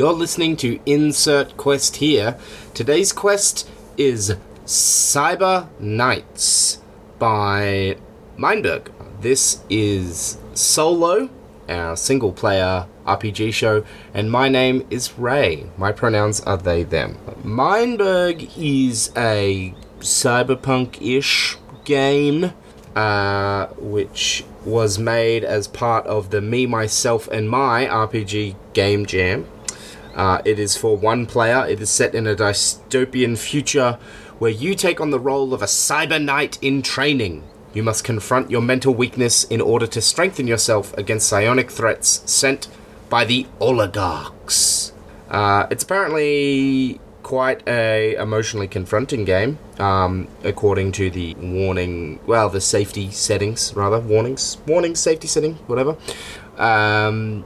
You're listening to Insert Quest here. Today's quest is Cyber Knights by Mindberg. This is solo, our single player RPG show, and my name is Ray. My pronouns are they, them. Mindberg is a cyberpunk ish game uh, which was made as part of the Me, Myself, and My RPG Game Jam. Uh, it is for one player. It is set in a dystopian future where you take on the role of a cyber knight in training. You must confront your mental weakness in order to strengthen yourself against psionic threats sent by the oligarchs. Uh, it's apparently quite a emotionally confronting game, um, according to the warning. Well, the safety settings, rather warnings, warnings, safety setting, whatever. Um,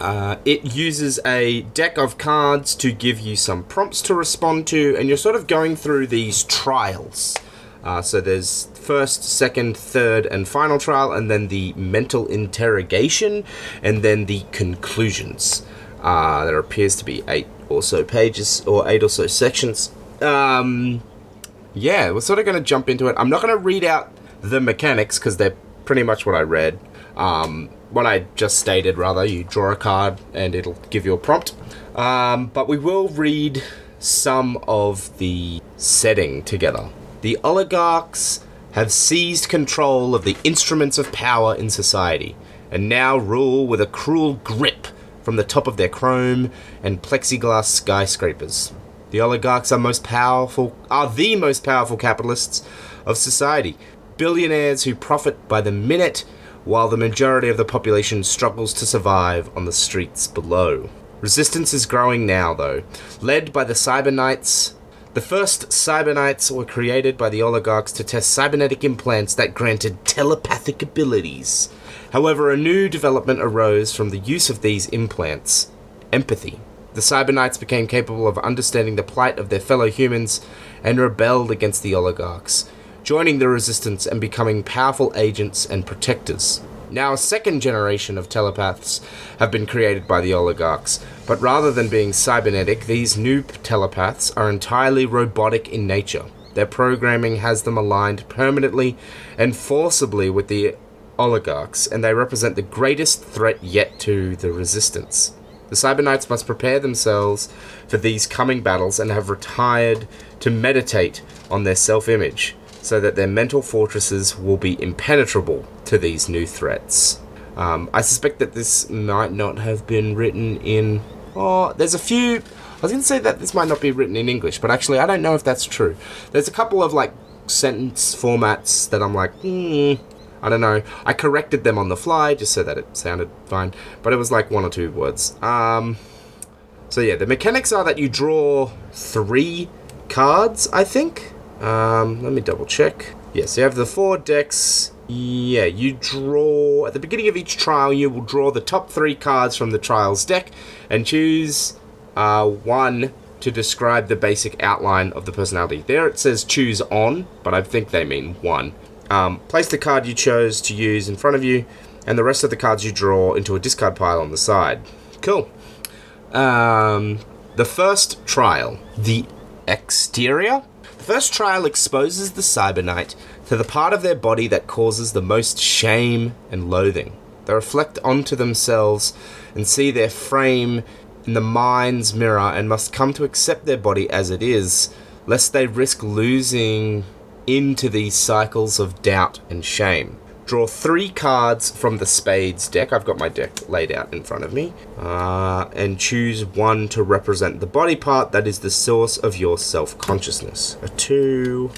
uh, it uses a deck of cards to give you some prompts to respond to, and you're sort of going through these trials. Uh, so there's first, second, third, and final trial, and then the mental interrogation, and then the conclusions. Uh, there appears to be eight or so pages, or eight or so sections. Um, yeah, we're sort of going to jump into it. I'm not going to read out the mechanics because they're pretty much what I read. Um, what I just stated, rather, you draw a card and it'll give you a prompt. Um, but we will read some of the setting together. The oligarchs have seized control of the instruments of power in society and now rule with a cruel grip from the top of their chrome and plexiglass skyscrapers. The oligarchs are most powerful are the most powerful capitalists of society, billionaires who profit by the minute while the majority of the population struggles to survive on the streets below. Resistance is growing now, though, led by the Cyber Knights. The first Cyber Knights were created by the oligarchs to test cybernetic implants that granted telepathic abilities. However, a new development arose from the use of these implants empathy. The Cyber Knights became capable of understanding the plight of their fellow humans and rebelled against the oligarchs joining the resistance and becoming powerful agents and protectors. Now, a second generation of telepaths have been created by the oligarchs, but rather than being cybernetic, these new telepaths are entirely robotic in nature. Their programming has them aligned permanently and forcibly with the oligarchs, and they represent the greatest threat yet to the resistance. The Cyber Knights must prepare themselves for these coming battles and have retired to meditate on their self image so that their mental fortresses will be impenetrable to these new threats. Um, I suspect that this might not have been written in. Oh, there's a few. I was going to say that this might not be written in English, but actually, I don't know if that's true. There's a couple of like sentence formats that I'm like, hmm, I don't know. I corrected them on the fly just so that it sounded fine, but it was like one or two words. Um, so yeah, the mechanics are that you draw three cards, I think. Um, let me double check. Yes, you have the four decks. Yeah, you draw. At the beginning of each trial, you will draw the top three cards from the trial's deck and choose uh, one to describe the basic outline of the personality. There it says choose on, but I think they mean one. Um, place the card you chose to use in front of you, and the rest of the cards you draw into a discard pile on the side. Cool. Um, the first trial, the exterior. The first trial exposes the Cyber Knight to the part of their body that causes the most shame and loathing. They reflect onto themselves and see their frame in the mind's mirror and must come to accept their body as it is, lest they risk losing into these cycles of doubt and shame. Draw three cards from the Spades deck. I've got my deck laid out in front of me. Uh, and choose one to represent the body part that is the source of your self consciousness. A two,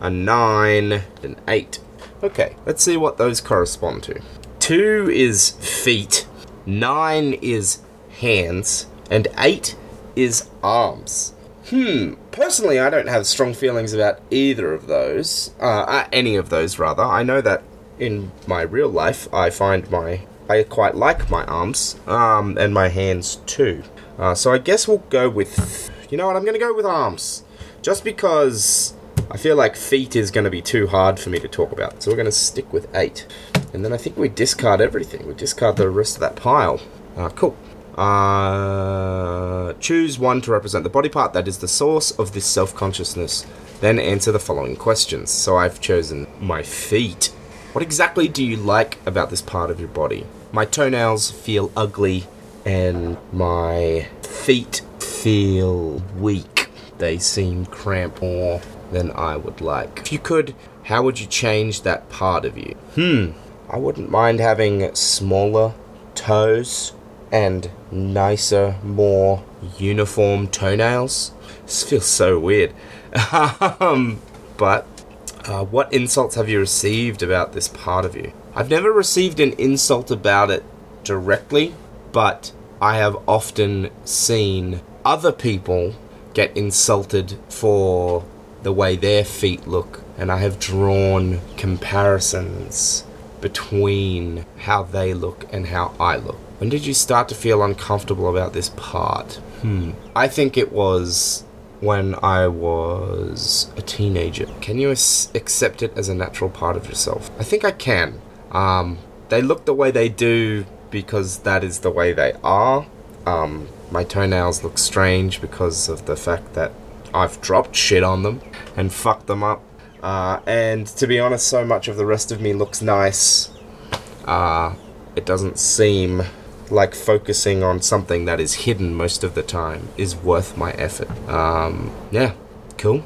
a nine, an eight. Okay, let's see what those correspond to. Two is feet, nine is hands, and eight is arms. Hmm. Personally, I don't have strong feelings about either of those. Uh, uh, any of those, rather. I know that in my real life, I find my I quite like my arms um, and my hands too. Uh, so I guess we'll go with you know what I'm going to go with arms, just because I feel like feet is going to be too hard for me to talk about. So we're going to stick with eight, and then I think we discard everything. We discard the rest of that pile. Uh, cool. Uh, Choose one to represent the body part that is the source of this self consciousness. Then answer the following questions. So I've chosen my feet. What exactly do you like about this part of your body? My toenails feel ugly, and my feet feel weak. They seem cramped more than I would like. If you could, how would you change that part of you? Hmm, I wouldn't mind having smaller toes and nicer, more uniform toenails. This feels so weird. um, but uh, what insults have you received about this part of you? I've never received an insult about it directly, but I have often seen other people get insulted for the way their feet look, and I have drawn comparisons between how they look and how I look. When did you start to feel uncomfortable about this part? Hmm. I think it was when I was a teenager. Can you as- accept it as a natural part of yourself? I think I can. Um, they look the way they do because that is the way they are. Um, my toenails look strange because of the fact that I've dropped shit on them and fucked them up. Uh, and to be honest, so much of the rest of me looks nice. Uh, it doesn't seem like focusing on something that is hidden most of the time is worth my effort. Um, yeah, cool.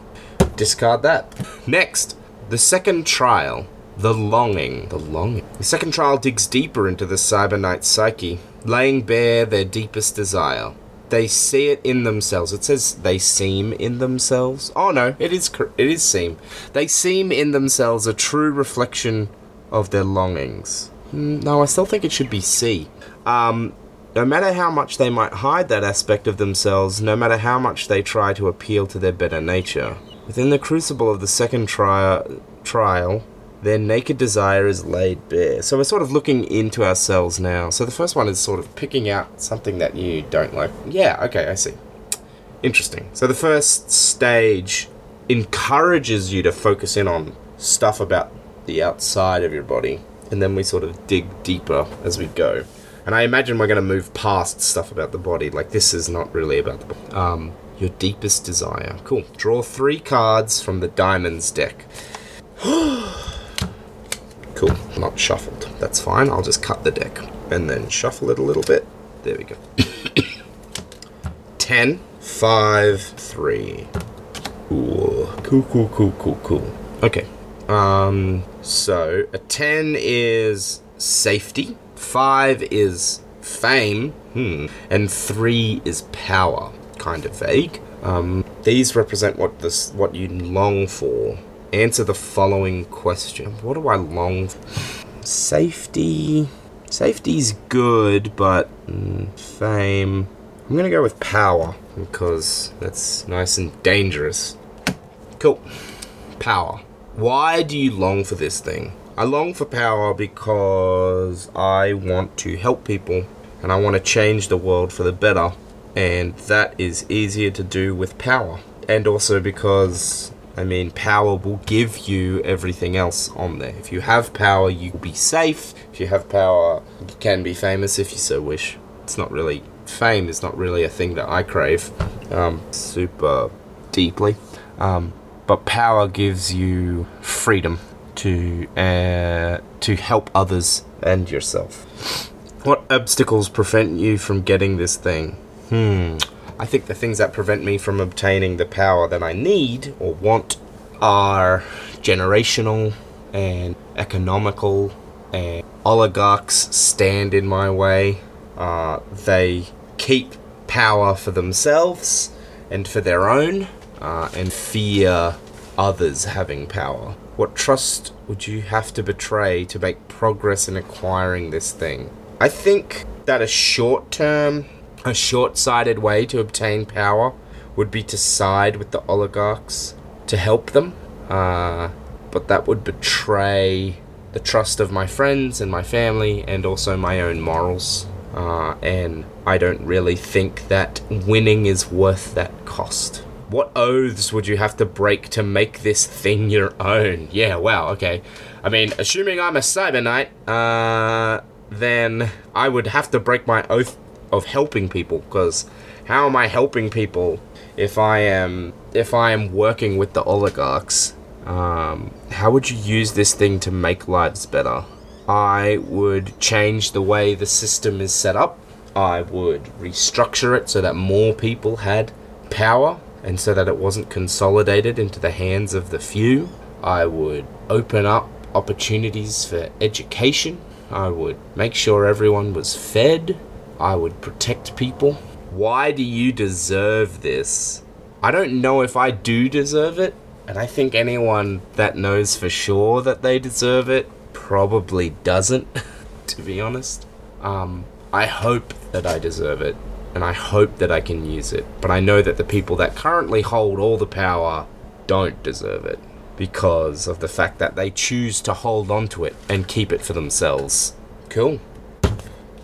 Discard that. Next, the second trial. The longing. The longing. The second trial digs deeper into the Cyber Knight's psyche, laying bare their deepest desire. They see it in themselves. It says they seem in themselves. Oh no, it is it is seem. They seem in themselves a true reflection of their longings. Mm, No, I still think it should be see. Um, no matter how much they might hide that aspect of themselves, no matter how much they try to appeal to their better nature, within the crucible of the second tri- trial, their naked desire is laid bare. So we're sort of looking into ourselves now. So the first one is sort of picking out something that you don't like. Yeah, okay, I see. Interesting. So the first stage encourages you to focus in on stuff about the outside of your body, and then we sort of dig deeper as we go. And I imagine we're going to move past stuff about the body. Like this is not really about the body. Um, your deepest desire. Cool. Draw three cards from the diamonds deck. cool. Not shuffled. That's fine. I'll just cut the deck and then shuffle it a little bit. There we go. 10, 5, 3. Ooh, cool, cool, cool, cool, cool. Okay. Um, so a 10 is safety, 5 is fame, hmm, and 3 is power. Kind of vague. Um, these represent what this what you long for. Answer the following question. What do I long for? Safety. Safety's good, but mm, fame. I'm gonna go with power because that's nice and dangerous. Cool. Power. Why do you long for this thing? I long for power because I want to help people and I want to change the world for the better. And that is easier to do with power. And also because, I mean, power will give you everything else on there. If you have power, you will be safe. If you have power, you can be famous if you so wish. It's not really, fame is not really a thing that I crave um, super deeply. Um, but power gives you freedom to uh, to help others and yourself. What obstacles prevent you from getting this thing? Hmm. I think the things that prevent me from obtaining the power that I need or want are generational and economical, and oligarchs stand in my way. Uh, they keep power for themselves and for their own, uh, and fear others having power. What trust would you have to betray to make progress in acquiring this thing? I think that a short term, a short sighted way to obtain power would be to side with the oligarchs to help them, uh, but that would betray the trust of my friends and my family and also my own morals. Uh, and I don't really think that winning is worth that cost. What oaths would you have to break to make this thing your own? Yeah, wow, okay. I mean, assuming I'm a cyber knight, uh, then I would have to break my oath of helping people because how am I helping people if I am if I am working with the oligarchs? Um, how would you use this thing to make lives better? I would change the way the system is set up. I would restructure it so that more people had power and so that it wasn't consolidated into the hands of the few. I would open up opportunities for education. I would make sure everyone was fed. I would protect people. Why do you deserve this? I don't know if I do deserve it, and I think anyone that knows for sure that they deserve it probably doesn't, to be honest. Um, I hope that I deserve it, and I hope that I can use it, but I know that the people that currently hold all the power don't deserve it because of the fact that they choose to hold on to it and keep it for themselves. Cool.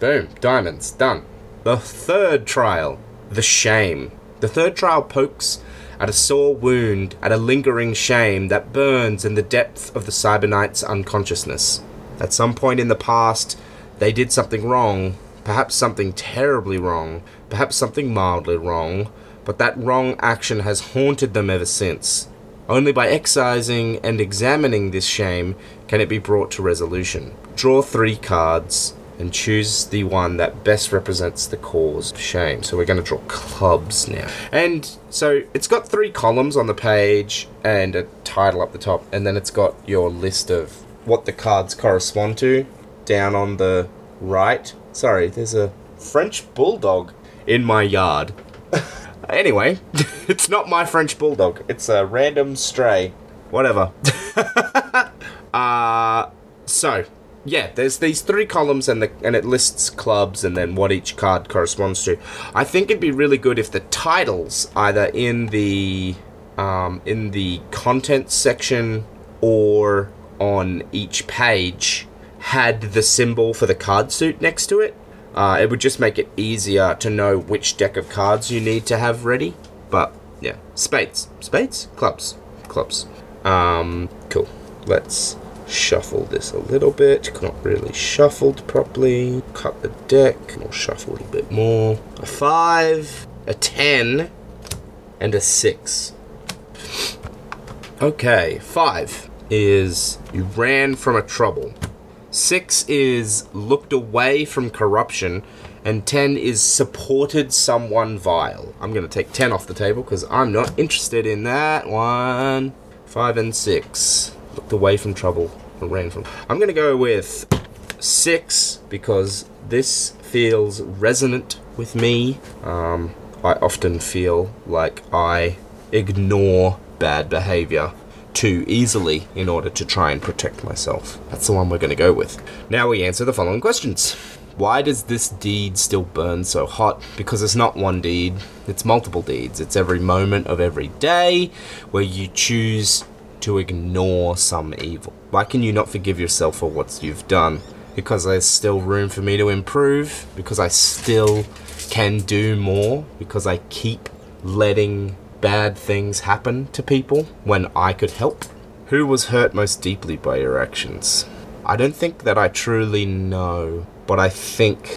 Boom. Diamonds. Done. The third trial. The shame. The third trial pokes at a sore wound, at a lingering shame that burns in the depth of the Cyberknight's unconsciousness. At some point in the past, they did something wrong, perhaps something terribly wrong, perhaps something mildly wrong, but that wrong action has haunted them ever since. Only by excising and examining this shame can it be brought to resolution. Draw three cards and choose the one that best represents the cause of shame. So we're going to draw clubs now. And so it's got three columns on the page and a title up the top, and then it's got your list of what the cards correspond to down on the right. Sorry, there's a French bulldog in my yard. anyway, it's not my French bulldog. It's a random stray. Whatever. uh so yeah, there's these three columns and the and it lists clubs and then what each card corresponds to. I think it'd be really good if the titles either in the um, in the content section or on each page had the symbol for the card suit next to it. Uh, it would just make it easier to know which deck of cards you need to have ready. But yeah, spades, spades, clubs, clubs. Um, cool. Let's shuffle this a little bit. Not really shuffled properly. Cut the deck. We'll shuffle a little bit more. A five, a ten, and a six. Okay, five is you ran from a trouble. Six is looked away from corruption. And 10 is supported someone vile. I'm going to take 10 off the table because I'm not interested in that one. 5 and 6 looked away from trouble or ran from. I'm going to go with six because this feels resonant with me. Um, I often feel like I ignore bad behavior too easily in order to try and protect myself. That's the one we're going to go with. Now we answer the following questions. Why does this deed still burn so hot? Because it's not one deed, it's multiple deeds. It's every moment of every day where you choose to ignore some evil. Why can you not forgive yourself for what you've done? Because there's still room for me to improve? Because I still can do more? Because I keep letting bad things happen to people when I could help? Who was hurt most deeply by your actions? I don't think that I truly know, but I think.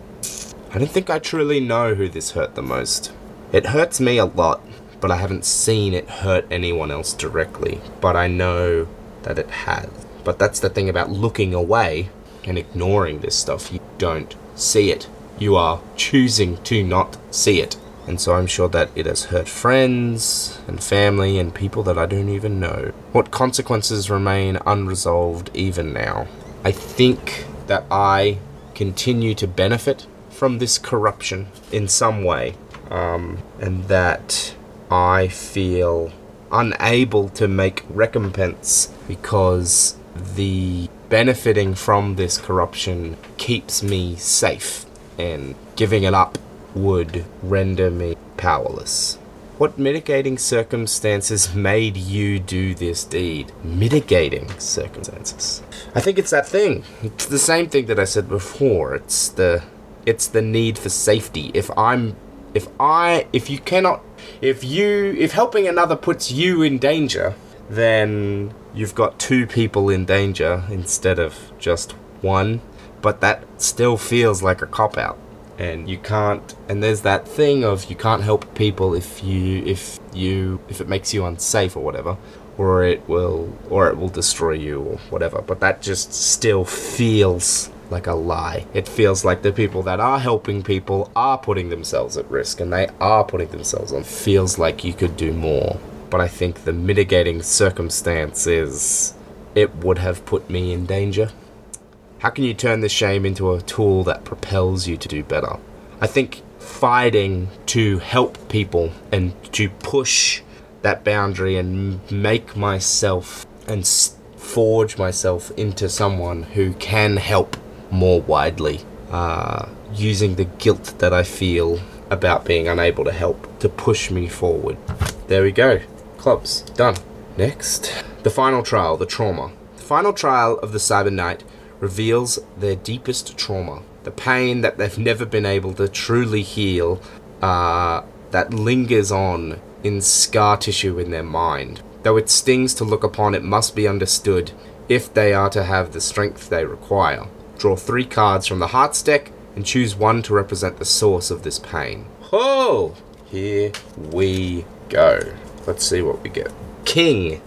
I don't think I truly know who this hurt the most. It hurts me a lot but I haven't seen it hurt anyone else directly. But I know that it has. But that's the thing about looking away and ignoring this stuff. You don't see it. You are choosing to not see it. And so I'm sure that it has hurt friends and family and people that I don't even know. What consequences remain unresolved even now? I think that I continue to benefit from this corruption in some way. Um, and that I feel unable to make recompense because the benefiting from this corruption keeps me safe, and giving it up would render me powerless. What mitigating circumstances made you do this deed? Mitigating circumstances. I think it's that thing. It's the same thing that I said before. It's the it's the need for safety. If I'm if I if you cannot if you if helping another puts you in danger, then you've got two people in danger instead of just one. But that still feels like a cop out. And you can't and there's that thing of you can't help people if you if you if it makes you unsafe or whatever or it will or it will destroy you or whatever. But that just still feels like a lie. It feels like the people that are helping people are putting themselves at risk and they are putting themselves on. Feels like you could do more. But i think the mitigating circumstance is it would have put me in danger how can you turn this shame into a tool that propels you to do better? I think fighting to help people and to push that boundary and make myself and forge myself into someone who can help more widely, uh, using the guilt that I feel about being unable to help to push me forward. There we go. Clubs. Done. Next. The final trial, the trauma. The final trial of the Cyber Knight reveals their deepest trauma, the pain that they've never been able to truly heal, uh, that lingers on in scar tissue in their mind. Though it stings to look upon, it must be understood if they are to have the strength they require. Draw three cards from the Hearts deck and choose one to represent the source of this pain. Oh! Here we go. Let's see what we get. King,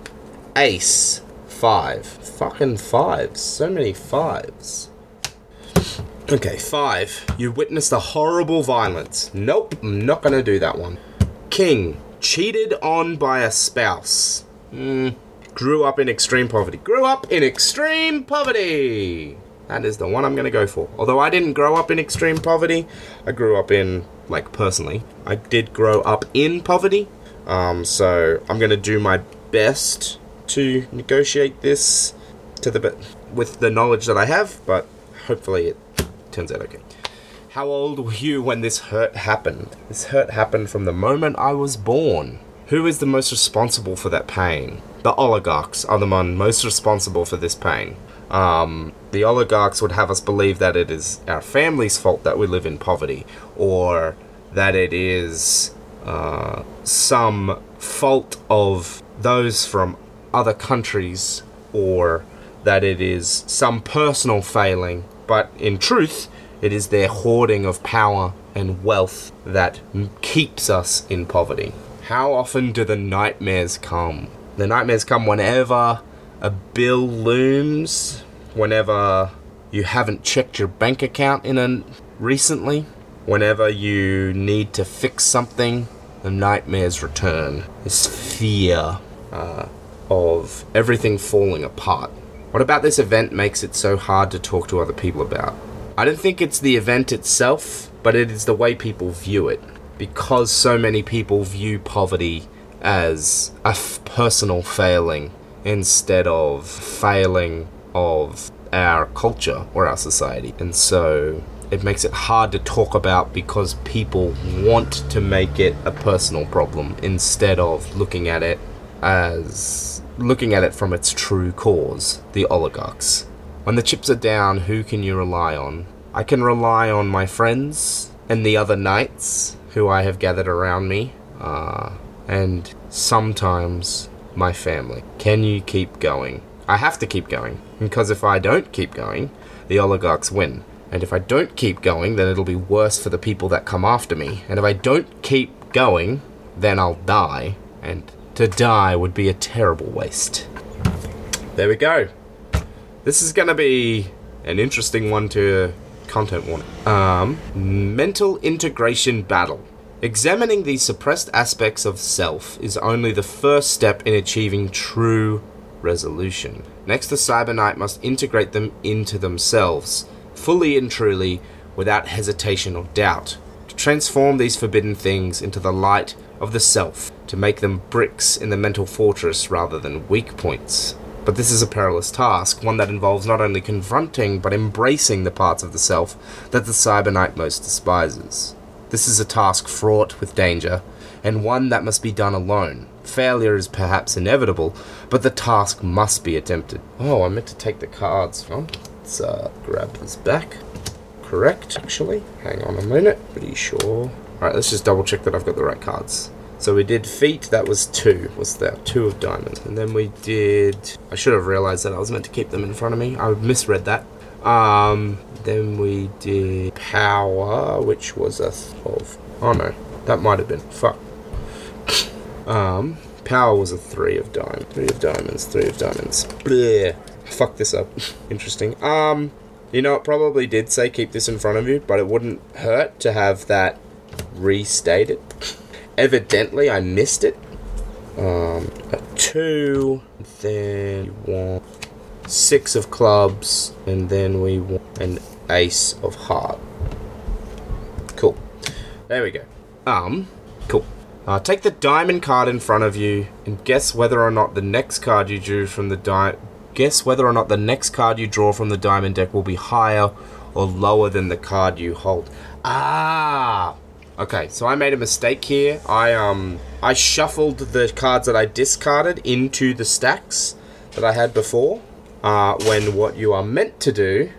Ace, Five. Fucking fives. So many fives. Okay, five. You witnessed a horrible violence. Nope, I'm not gonna do that one. King. Cheated on by a spouse. Mm, grew up in extreme poverty. Grew up in extreme poverty! That is the one I'm gonna go for. Although I didn't grow up in extreme poverty, I grew up in, like, personally, I did grow up in poverty. Um, so I'm gonna do my best to negotiate this to the bit with the knowledge that I have, but hopefully it turns out okay. How old were you when this hurt happened? This hurt happened from the moment I was born. Who is the most responsible for that pain? The oligarchs are the one most responsible for this pain. Um, the oligarchs would have us believe that it is our family's fault that we live in poverty, or that it is uh, some fault of those from other countries or that it is some personal failing, but in truth, it is their hoarding of power and wealth that keeps us in poverty. How often do the nightmares come? The nightmares come whenever a bill looms, whenever you haven't checked your bank account in a recently, whenever you need to fix something, the nightmares return. This fear uh, of everything falling apart. What about this event makes it so hard to talk to other people about? I don't think it's the event itself, but it is the way people view it. Because so many people view poverty as a f- personal failing instead of failing of our culture or our society. And so it makes it hard to talk about because people want to make it a personal problem instead of looking at it as looking at it from its true cause, the oligarchs. When the chips are down, who can you rely on? I can rely on my friends and the other knights who I have gathered around me, uh, and sometimes my family. Can you keep going? I have to keep going, because if I don't keep going, the oligarchs win. And if I don't keep going, then it'll be worse for the people that come after me. And if I don't keep going, then I'll die. And to die would be a terrible waste. There we go. This is going to be an interesting one to content warning. Um, mental integration battle. Examining the suppressed aspects of self is only the first step in achieving true resolution. Next, the Cyber Knight must integrate them into themselves, fully and truly, without hesitation or doubt, to transform these forbidden things into the light of the self to make them bricks in the mental fortress rather than weak points. But this is a perilous task, one that involves not only confronting but embracing the parts of the self that the Cyber Knight most despises. This is a task fraught with danger, and one that must be done alone. Failure is perhaps inevitable, but the task must be attempted. Oh, I meant to take the cards from. Let's uh, grab this back. Correct, actually. Hang on a minute. Pretty sure. Alright, let's just double check that I've got the right cards. So we did feet, that was two, was that? Two of diamonds. And then we did... I should have realised that I was meant to keep them in front of me. I misread that. Um, then we did power, which was a twelve. Oh no, that might have been fuck. Um, power was a three of diamonds. Three of diamonds. Three of diamonds. Bleh. Fuck this up. Interesting. Um, you know, it probably did say keep this in front of you, but it wouldn't hurt to have that restated. Evidently, I missed it. Um, two, then you want six of clubs, and then we want an ace of heart. Cool. There we go. Um, cool. Uh, take the diamond card in front of you and guess whether or not the next card you drew from the di- guess whether or not the next card you draw from the diamond deck will be higher or lower than the card you hold. Ah. Okay, so I made a mistake here. I um I shuffled the cards that I discarded into the stacks that I had before. Uh, when what you are meant to do,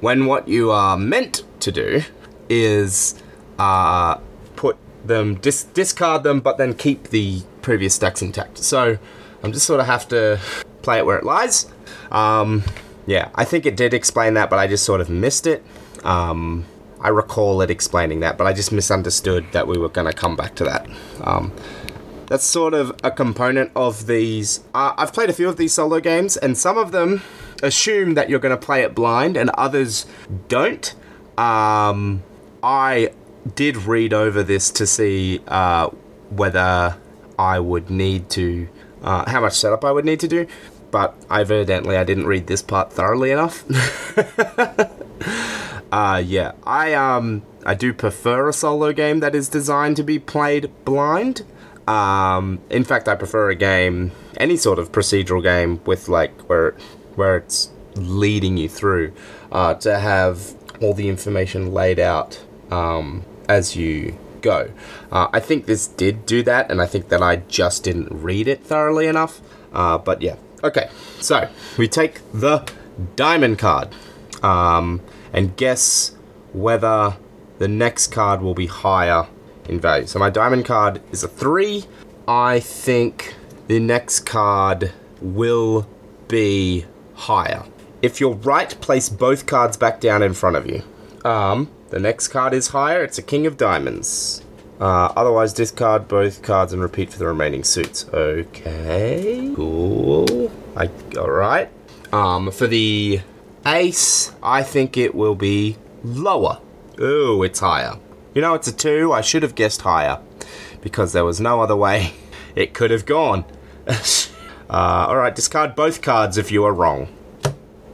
when what you are meant to do, is uh, put them dis- discard them, but then keep the previous stacks intact. So I'm just sort of have to play it where it lies. Um, yeah, I think it did explain that, but I just sort of missed it. Um, I recall it explaining that, but I just misunderstood that we were going to come back to that. Um, that's sort of a component of these. Uh, I've played a few of these solo games, and some of them assume that you're going to play it blind, and others don't. Um, I did read over this to see uh, whether I would need to, uh, how much setup I would need to do, but evidently I didn't read this part thoroughly enough. uh, yeah, I um, I do prefer a solo game that is designed to be played blind. Um, in fact, I prefer a game, any sort of procedural game with like where where it's leading you through, uh, to have all the information laid out um, as you go. Uh, I think this did do that, and I think that I just didn't read it thoroughly enough. Uh, but yeah, okay. So we take the diamond card um, and guess whether the next card will be higher in value. So my diamond card is a three. I think the next card will be higher. If you're right, place both cards back down in front of you. Um, the next card is higher. It's a King of Diamonds. Uh, otherwise, discard both cards and repeat for the remaining suits. Okay, cool. I all right. Um, for the ace, I think it will be lower. Ooh, it's higher. You know, it's a two. I should have guessed higher because there was no other way it could have gone. uh, all right, discard both cards if you are wrong.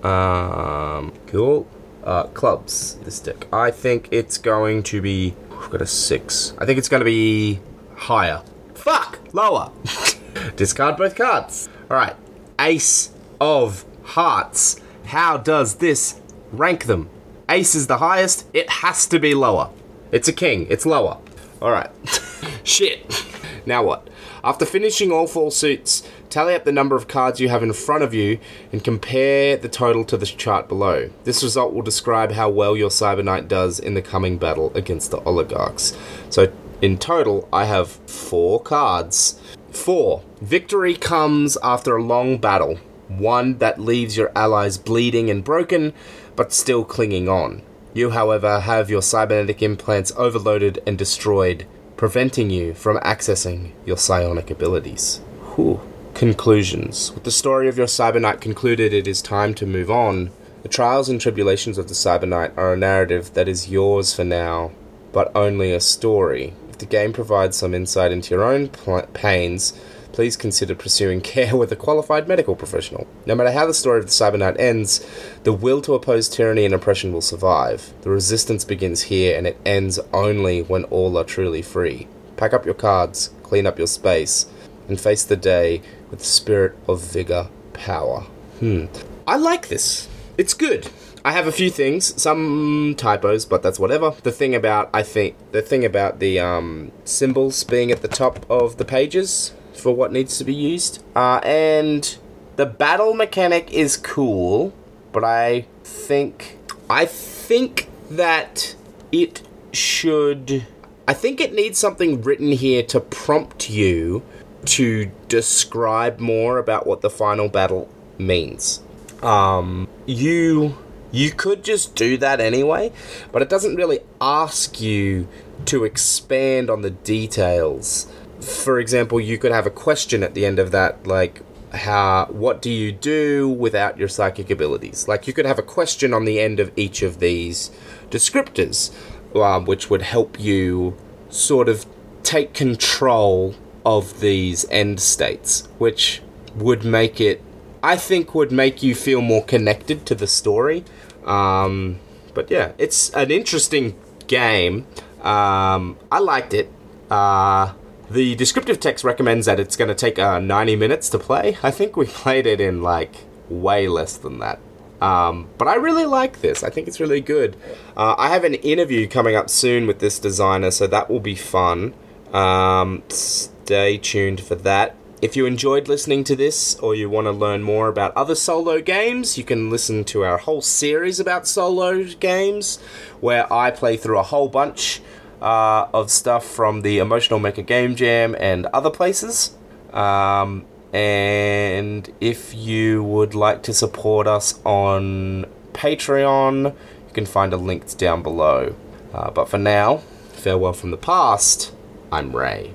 Um, cool. Uh, clubs. This deck. I think it's going to be. I've got a six. I think it's going to be higher. Fuck! Lower. Discard both cards. All right. Ace of Hearts. How does this rank them? Ace is the highest. It has to be lower. It's a king. It's lower. All right. Shit. Now what? After finishing all four suits, tally up the number of cards you have in front of you and compare the total to the chart below. This result will describe how well your Cyber Knight does in the coming battle against the oligarchs. So, in total, I have four cards. Four. Victory comes after a long battle, one that leaves your allies bleeding and broken, but still clinging on. You, however, have your cybernetic implants overloaded and destroyed preventing you from accessing your psionic abilities. Whew. Conclusions. With the story of your Cyber Knight concluded, it is time to move on. The trials and tribulations of the Cyber Knight are a narrative that is yours for now, but only a story. If the game provides some insight into your own pl- pains, please consider pursuing care with a qualified medical professional. No matter how the story of the Cyber Knight ends, the will to oppose tyranny and oppression will survive. The resistance begins here, and it ends only when all are truly free. Pack up your cards, clean up your space, and face the day with the spirit of vigor, power. Hmm. I like this. It's good. I have a few things, some typos, but that's whatever. The thing about I think the thing about the um, symbols being at the top of the pages for what needs to be used. Uh, and the battle mechanic is cool, but I think I think that it should I think it needs something written here to prompt you to describe more about what the final battle means. Um, you You could just do that anyway, but it doesn't really ask you to expand on the details. For example, you could have a question at the end of that, like, how what do you do without your psychic abilities? Like you could have a question on the end of each of these descriptors um, which would help you sort of take control of these end states which would make it i think would make you feel more connected to the story. Um, but yeah it's an interesting game. Um, i liked it. Uh, the descriptive text recommends that it's going to take uh, 90 minutes to play. I think we played it in like way less than that. Um, but I really like this. I think it's really good. Uh, I have an interview coming up soon with this designer, so that will be fun. Um, stay tuned for that. If you enjoyed listening to this or you want to learn more about other solo games, you can listen to our whole series about solo games where I play through a whole bunch uh, of stuff from the Emotional Maker Game Jam and other places. Um, and if you would like to support us on Patreon, you can find a link down below. Uh, but for now, farewell from the past. I'm Ray.